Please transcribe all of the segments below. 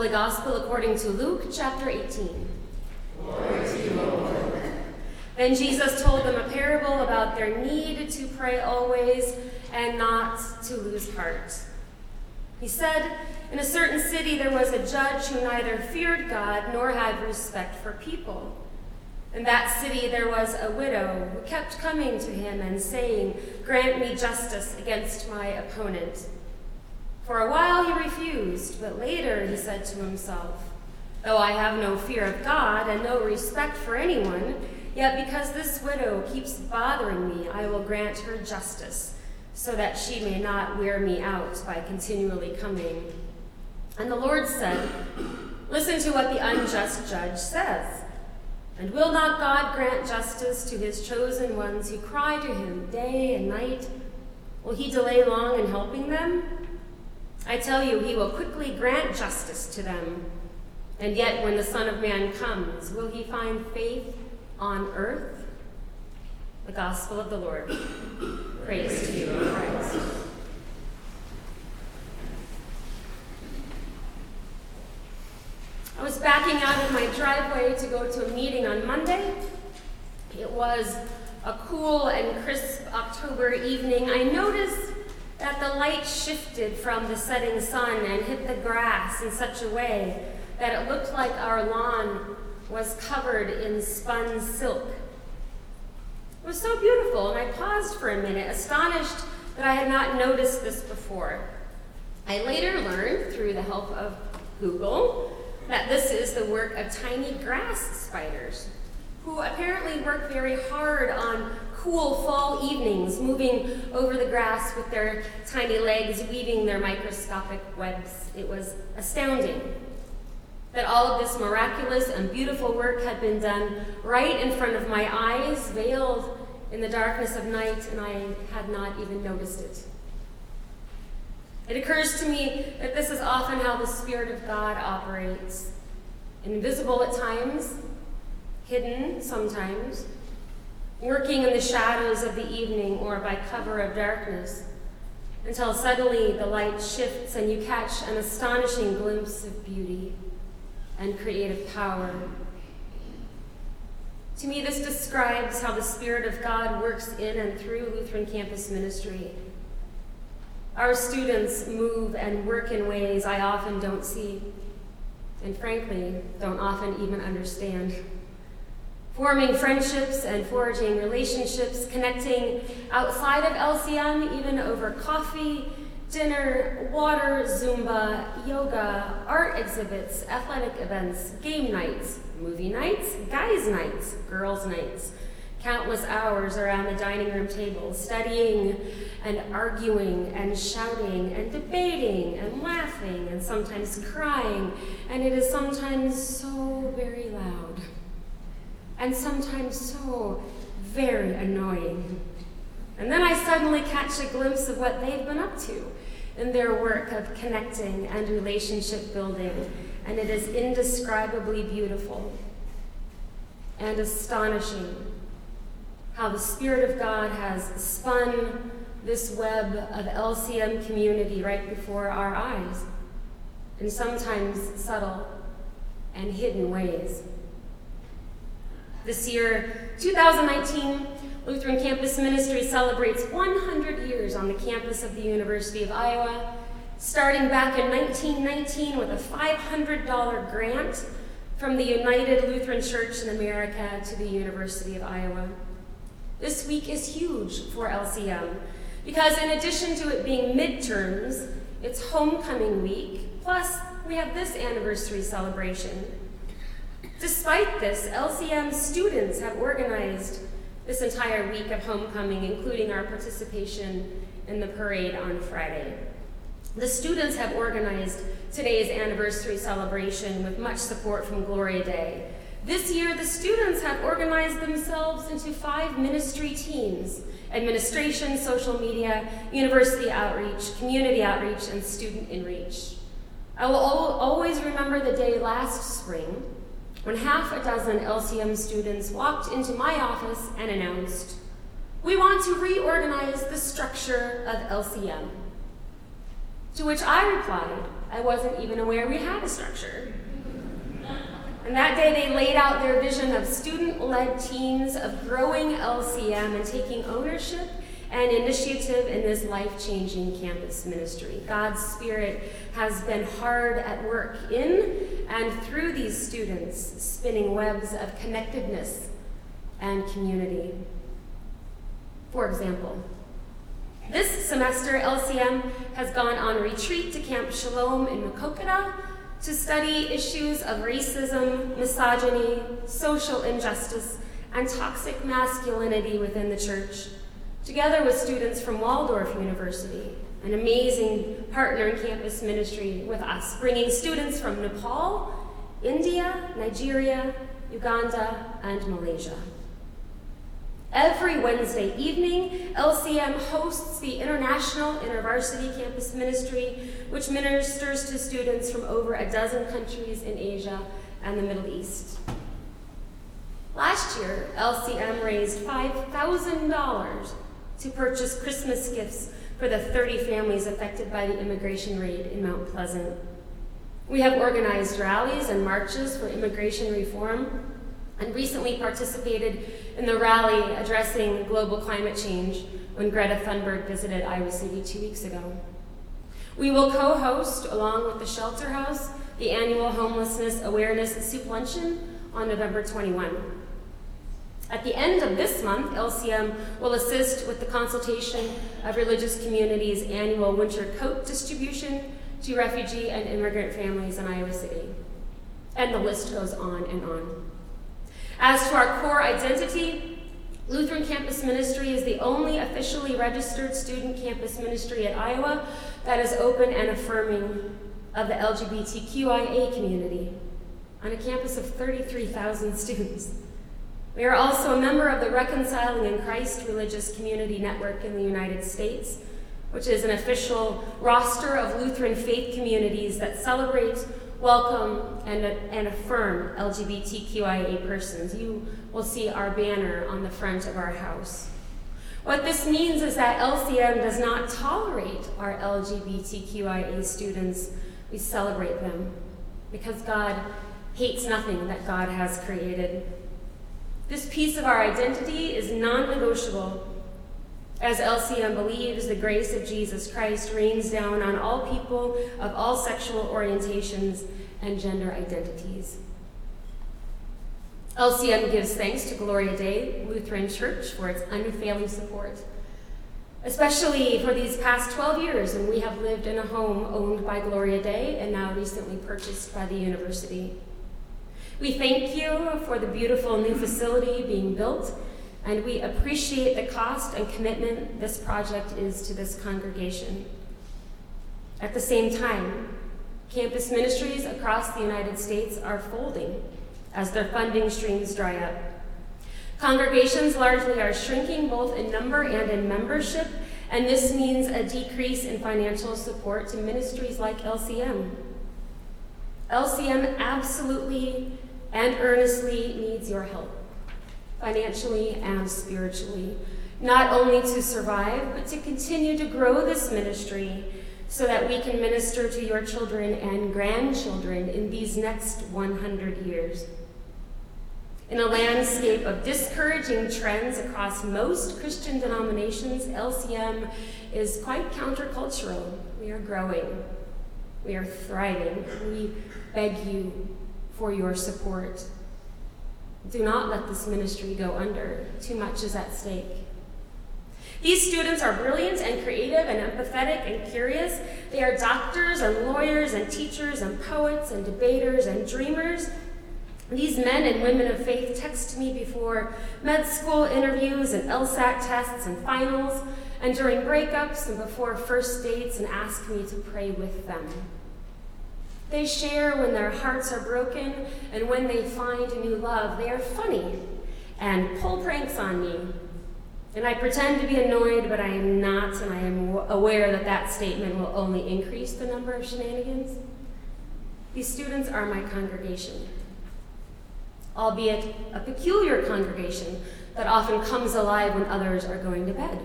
Holy Gospel according to Luke chapter 18. Then Jesus told them a parable about their need to pray always and not to lose heart. He said, In a certain city there was a judge who neither feared God nor had respect for people. In that city there was a widow who kept coming to him and saying, Grant me justice against my opponent. For a while he refused, but later he said to himself, Though I have no fear of God and no respect for anyone, yet because this widow keeps bothering me, I will grant her justice, so that she may not wear me out by continually coming. And the Lord said, Listen to what the unjust judge says. And will not God grant justice to his chosen ones who cry to him day and night? Will he delay long in helping them? I tell you, he will quickly grant justice to them. And yet, when the Son of Man comes, will he find faith on earth? The Gospel of the Lord. Praise to you, O Christ. I was backing out of my driveway to go to a meeting on Monday. It was a cool and crisp October evening. I noticed that the light shifted from the setting sun and hit the grass in such a way that it looked like our lawn was covered in spun silk. It was so beautiful, and I paused for a minute, astonished that I had not noticed this before. I later learned, through the help of Google, that this is the work of tiny grass spiders, who apparently work very hard on cool fall evenings, moving over the grass with their tiny legs, weaving their microscopic webs. It was astounding that all of this miraculous and beautiful work had been done right in front of my eyes, veiled in the darkness of night, and I had not even noticed it. It occurs to me that this is often how the Spirit of God operates invisible at times, hidden sometimes, working in the shadows of the evening or by cover of darkness, until suddenly the light shifts and you catch an astonishing glimpse of beauty and creative power. To me, this describes how the Spirit of God works in and through Lutheran Campus Ministry. Our students move and work in ways I often don't see, and frankly, don't often even understand forming friendships and forging relationships, connecting outside of LCM, even over coffee, dinner, water, Zumba, yoga, art exhibits, athletic events, game nights, movie nights, guys' nights, girls' nights, countless hours around the dining room table, studying and arguing and shouting and debating and laughing and sometimes crying, and it is sometimes so very loud and sometimes so very annoying. And then I suddenly catch a glimpse of what they've been up to in their work of connecting and relationship building, and it is indescribably beautiful and astonishing how the Spirit of God has spun this web of LCM community right before our eyes, in sometimes subtle and hidden ways. This year, 2019, Lutheran Campus Ministry celebrates 100 years on the campus of the University of Iowa, starting back in 1919 with a $500 grant from the United Lutheran Church in America to the University of Iowa. This week is huge for LCM because, in addition to it being midterms, it's homecoming week, plus, we have this anniversary celebration. Despite this, LCM students have organized this entire week of homecoming, including our participation in the parade on Friday. The students have organized today's anniversary celebration with much support from Gloria Dei. This year, the students have organized themselves into five ministry teams administration, social media, university outreach, community outreach, and student inreach. I will always remember the day last spring when half a dozen LCM students walked into my office and announced, We want to reorganize the structure of LCM. To which I replied, I wasn't even aware we had a structure. And that day they laid out their vision of student led teams of growing LCM and taking ownership and initiative in this life changing campus ministry. God's Spirit has been hard at work in and through these students, spinning webs of connectedness and community. For example, this semester, LCM has gone on retreat to Camp Shalom in Maquoketa to study issues of racism, misogyny, social injustice, and toxic masculinity within the church together with students from Waldorf University, an amazing partner in campus ministry with us, bringing students from Nepal, India, Nigeria, Uganda, and Malaysia. Every Wednesday evening, LCM hosts the International InterVarsity Campus Ministry, which ministers to students from over a dozen countries in Asia and the Middle East. Last year, LCM raised $5,000 to purchase Christmas gifts for the 30 families affected by the immigration raid in Mount Pleasant. We have organized rallies and marches for immigration reform and recently participated in the rally addressing global climate change when Greta Thunberg visited Iowa City two weeks ago. We will co host, along with the Shelter House, the annual Homelessness Awareness Soup Luncheon on November 21. At the end of this month, LCM will assist with the consultation of religious communities' annual winter coat distribution to refugee and immigrant families in Iowa City. And the list goes on and on. As to our core identity, Lutheran Campus Ministry is the only officially registered student campus ministry at Iowa that is open and affirming of the LGBTQIA community on a campus of 33,000 students. We are also a member of the Reconciling in Christ Religious Community Network in the United States, which is an official roster of Lutheran faith communities that celebrate, welcome, and, and affirm LGBTQIA persons. You will see our banner on the front of our house. What this means is that LCM does not tolerate our LGBTQIA students, we celebrate them because God hates nothing that God has created. This piece of our identity is non negotiable. As LCM believes, the grace of Jesus Christ rains down on all people of all sexual orientations and gender identities. LCM gives thanks to Gloria Dei Lutheran Church for its unfailing support, especially for these past 12 years when we have lived in a home owned by Gloria Dei and now recently purchased by the university. We thank you for the beautiful new facility being built, and we appreciate the cost and commitment this project is to this congregation. At the same time, campus ministries across the United States are folding as their funding streams dry up. Congregations largely are shrinking both in number and in membership, and this means a decrease in financial support to ministries like LCM. LCM absolutely and earnestly needs your help, financially and spiritually, not only to survive, but to continue to grow this ministry so that we can minister to your children and grandchildren in these next 100 years. In a landscape of discouraging trends across most Christian denominations, LCM is quite countercultural. We are growing. We are thriving. We beg you for your support. Do not let this ministry go under. Too much is at stake. These students are brilliant and creative and empathetic and curious. They are doctors and lawyers and teachers and poets and debaters and dreamers. These men and women of faith text me before med school interviews and LSAT tests and finals, and during breakups and before first dates, and ask me to pray with them. They share when their hearts are broken and when they find a new love. They are funny and pull pranks on me. And I pretend to be annoyed, but I am not, and I am aware that that statement will only increase the number of shenanigans. These students are my congregation, albeit a peculiar congregation that often comes alive when others are going to bed.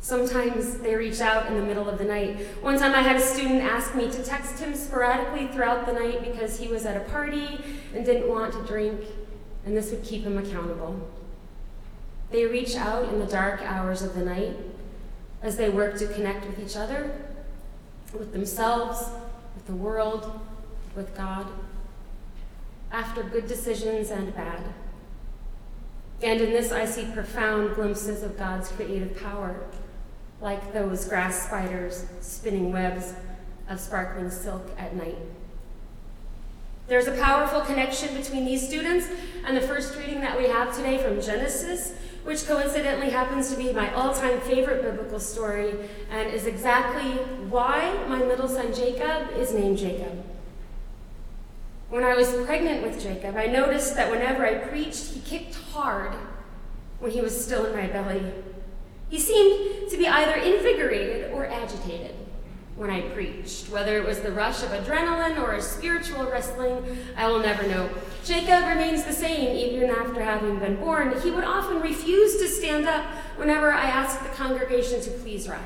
Sometimes they reach out in the middle of the night. One time I had a student ask me to text him sporadically throughout the night because he was at a party and didn't want to drink, and this would keep him accountable. They reach out in the dark hours of the night as they work to connect with each other, with themselves, with the world, with God, after good decisions and bad. And in this, I see profound glimpses of God's creative power, like those grass spiders spinning webs of sparkling silk at night. There's a powerful connection between these students and the first reading that we have today from Genesis, which coincidentally happens to be my all time favorite biblical story and is exactly why my middle son Jacob is named Jacob. When I was pregnant with Jacob, I noticed that whenever I preached, he kicked hard when he was still in my belly. He seemed be either invigorated or agitated when I preached. Whether it was the rush of adrenaline or a spiritual wrestling, I will never know. Jacob remains the same even after having been born. He would often refuse to stand up whenever I asked the congregation to please rise.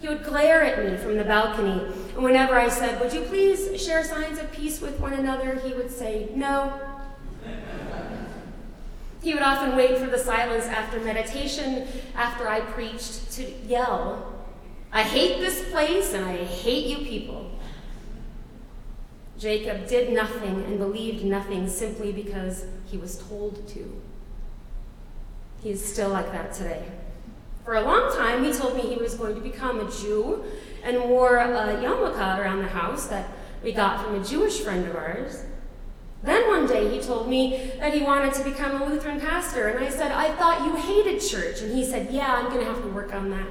He would glare at me from the balcony, and whenever I said, Would you please share signs of peace with one another? he would say, No. He would often wait for the silence after meditation, after I preached, to yell, I hate this place and I hate you people. Jacob did nothing and believed nothing simply because he was told to. He's still like that today. For a long time, he told me he was going to become a Jew and wore a yarmulke around the house that we got from a Jewish friend of ours. Then one day he told me that he wanted to become a Lutheran pastor, and I said, I thought you hated church. And he said, Yeah, I'm going to have to work on that.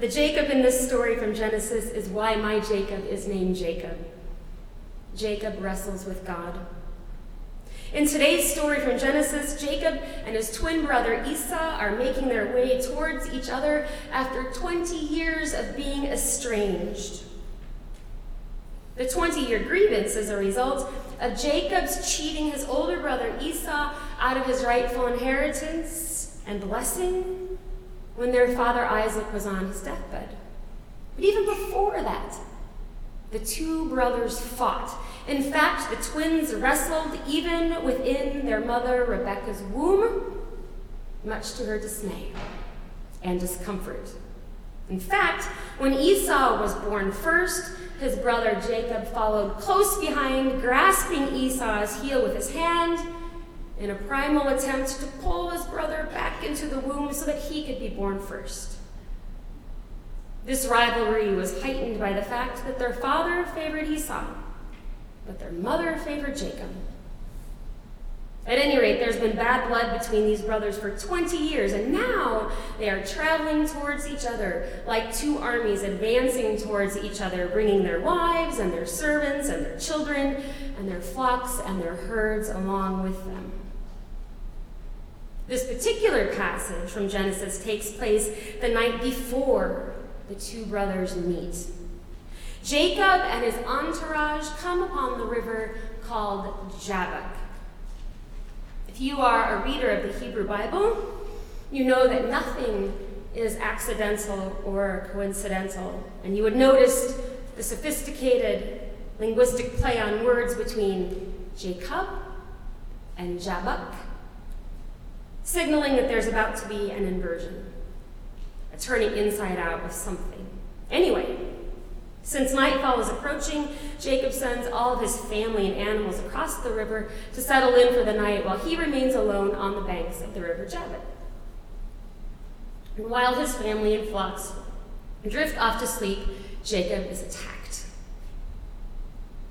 the Jacob in this story from Genesis is why my Jacob is named Jacob. Jacob wrestles with God. In today's story from Genesis, Jacob and his twin brother Esau are making their way towards each other after 20 years of being estranged. The 20 year grievance is a result of Jacob's cheating his older brother Esau out of his rightful inheritance and blessing when their father Isaac was on his deathbed. But even before that, the two brothers fought. In fact, the twins wrestled even within their mother Rebekah's womb, much to her dismay and discomfort. In fact, when Esau was born first, his brother Jacob followed close behind, grasping Esau's heel with his hand in a primal attempt to pull his brother back into the womb so that he could be born first. This rivalry was heightened by the fact that their father favored Esau, but their mother favored Jacob. At any rate, there's been bad blood between these brothers for 20 years, and now they are traveling towards each other like two armies advancing towards each other, bringing their wives and their servants and their children and their flocks and their herds along with them. This particular passage from Genesis takes place the night before the two brothers meet. Jacob and his entourage come upon the river called Jabbok. If you are a reader of the Hebrew Bible, you know that nothing is accidental or coincidental, and you would notice the sophisticated linguistic play on words between Jacob and Jabbok, signaling that there's about to be an inversion a turning inside out of something. Anyway, since nightfall is approaching, Jacob sends all of his family and animals across the river to settle in for the night while he remains alone on the banks of the river Jabbok. While his family and flocks drift off to sleep, Jacob is attacked.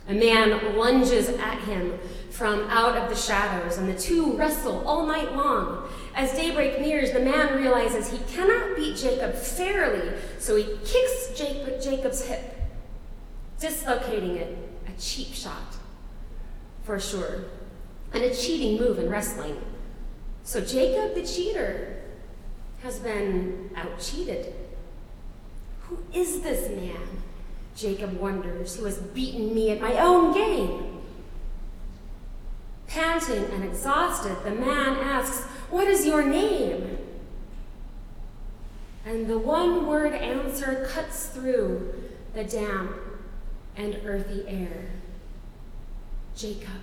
A man lunges at him from out of the shadows, and the two wrestle all night long. As daybreak nears, the man realizes he cannot beat Jacob fairly, so he kicks Jacob, Jacob's hip, dislocating it, a cheap shot, for sure, and a cheating move in wrestling. So Jacob, the cheater, has been out cheated. Who is this man? Jacob wonders, who has beaten me at my own game. Panting and exhausted, the man asks, What is your name? And the one word answer cuts through the damp and earthy air Jacob.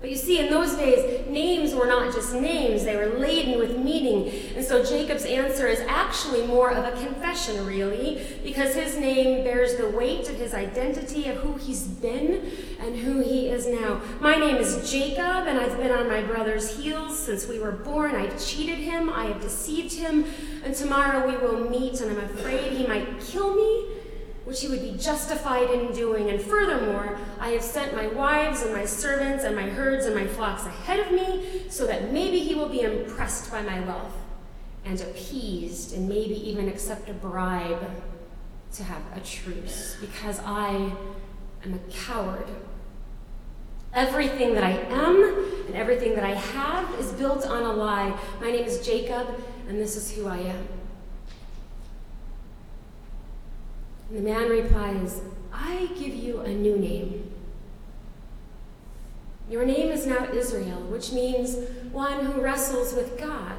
But you see, in those days, names were not just names, they were laden with meaning. And so Jacob's answer is actually more of a confession, really, because his name bears the weight of his identity of who he's been and who he is now. My name is Jacob, and I've been on my brother's heels since we were born. I've cheated him, I have deceived him, and tomorrow we will meet, and I'm afraid he might kill me which he would be justified in doing. And furthermore, I have sent my wives and my servants and my herds and my flocks ahead of me, so that maybe he will be impressed by my wealth and appeased, and maybe even accept a bribe to have a truce, because I am a coward. Everything that I am and everything that I have is built on a lie. My name is Jacob, and this is who I am. And the man replies, I give you a new name. Your name is now Israel, which means one who wrestles with God.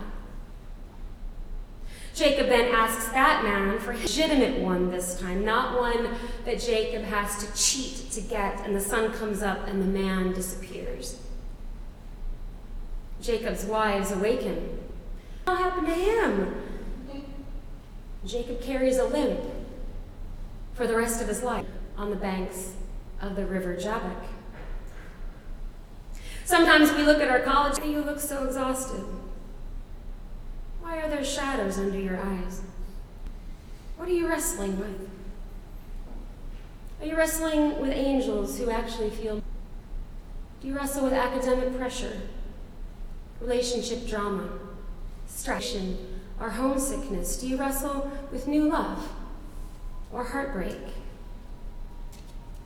Jacob then asks that man for a legitimate one this time, not one that Jacob has to cheat to get, and the sun comes up and the man disappears. Jacob's wives awaken. What happened to him? Jacob carries a limp for the rest of his life on the banks of the river Jabbok. Sometimes we look at our college, and you look so exhausted. Why are there shadows under your eyes? What are you wrestling with? Are you wrestling with angels who actually feel? Do you wrestle with academic pressure, relationship drama, stress, or homesickness? Do you wrestle with new love? Or heartbreak?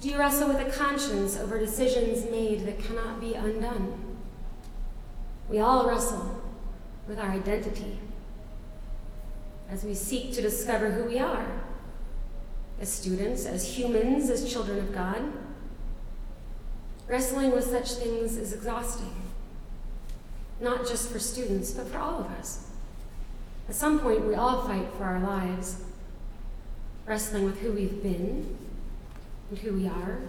Do you wrestle with a conscience over decisions made that cannot be undone? We all wrestle with our identity as we seek to discover who we are as students, as humans, as children of God. Wrestling with such things is exhausting, not just for students, but for all of us. At some point, we all fight for our lives wrestling with who we've been and who we are.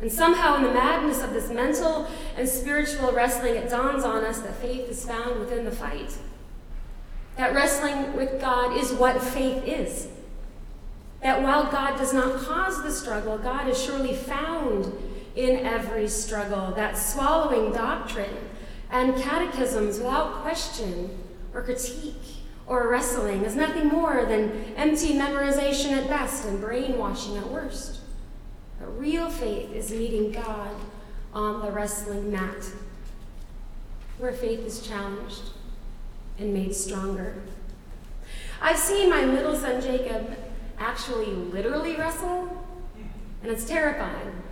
And somehow, in the madness of this mental and spiritual wrestling, it dawns on us that faith is found within the fight. That wrestling with God is what faith is. That while God does not cause the struggle, God is surely found in every struggle. That swallowing doctrine and catechisms without question or critique or wrestling is nothing more than empty memorization at best and brainwashing at worst. But real faith is meeting God on the wrestling mat, where faith is challenged and made stronger. I've seen my little son Jacob actually literally wrestle, and it's terrifying.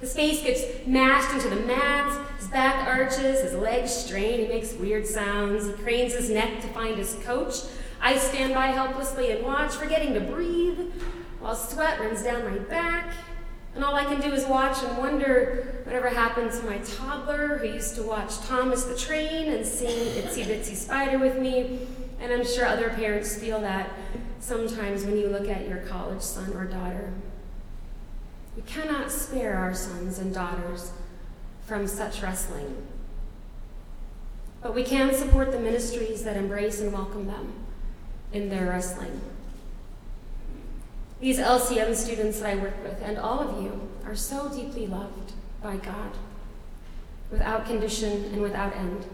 His face gets mashed into the mats, his back arches, his legs strain, he makes weird sounds, he cranes his neck to find his coach. I stand by helplessly and watch, forgetting to breathe, while sweat runs down my back. And all I can do is watch and wonder whatever happened to my toddler who used to watch Thomas the Train and sing Itsy Bitsy Spider with me. And I'm sure other parents feel that sometimes when you look at your college son or daughter. We cannot spare our sons and daughters from such wrestling. But we can support the ministries that embrace and welcome them in their wrestling. These LCM students that I work with, and all of you, are so deeply loved by God, without condition and without end.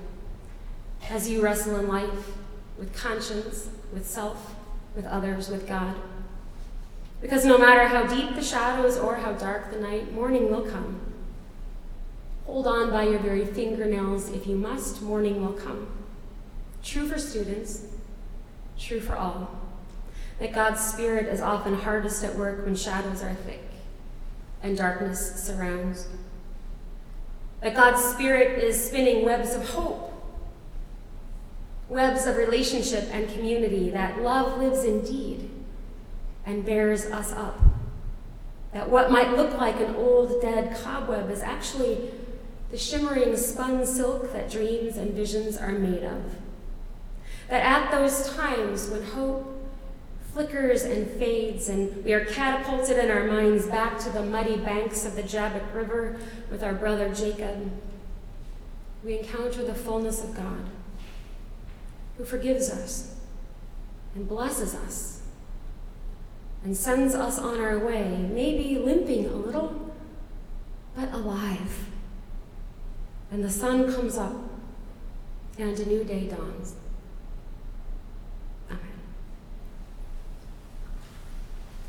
As you wrestle in life with conscience, with self, with others, with God. Because no matter how deep the shadows or how dark the night, morning will come. Hold on by your very fingernails if you must, morning will come. True for students, true for all. That God's Spirit is often hardest at work when shadows are thick and darkness surrounds. That God's Spirit is spinning webs of hope, webs of relationship and community, that love lives indeed and bears us up. That what might look like an old dead cobweb is actually the shimmering spun silk that dreams and visions are made of. that at those times when hope flickers and fades, and we are catapulted in our minds back to the muddy banks of the Jabbok River with our brother Jacob, we encounter the fullness of God, who forgives us and blesses us and sends us on our way, maybe limping a little, but alive. And the sun comes up and a new day dawns.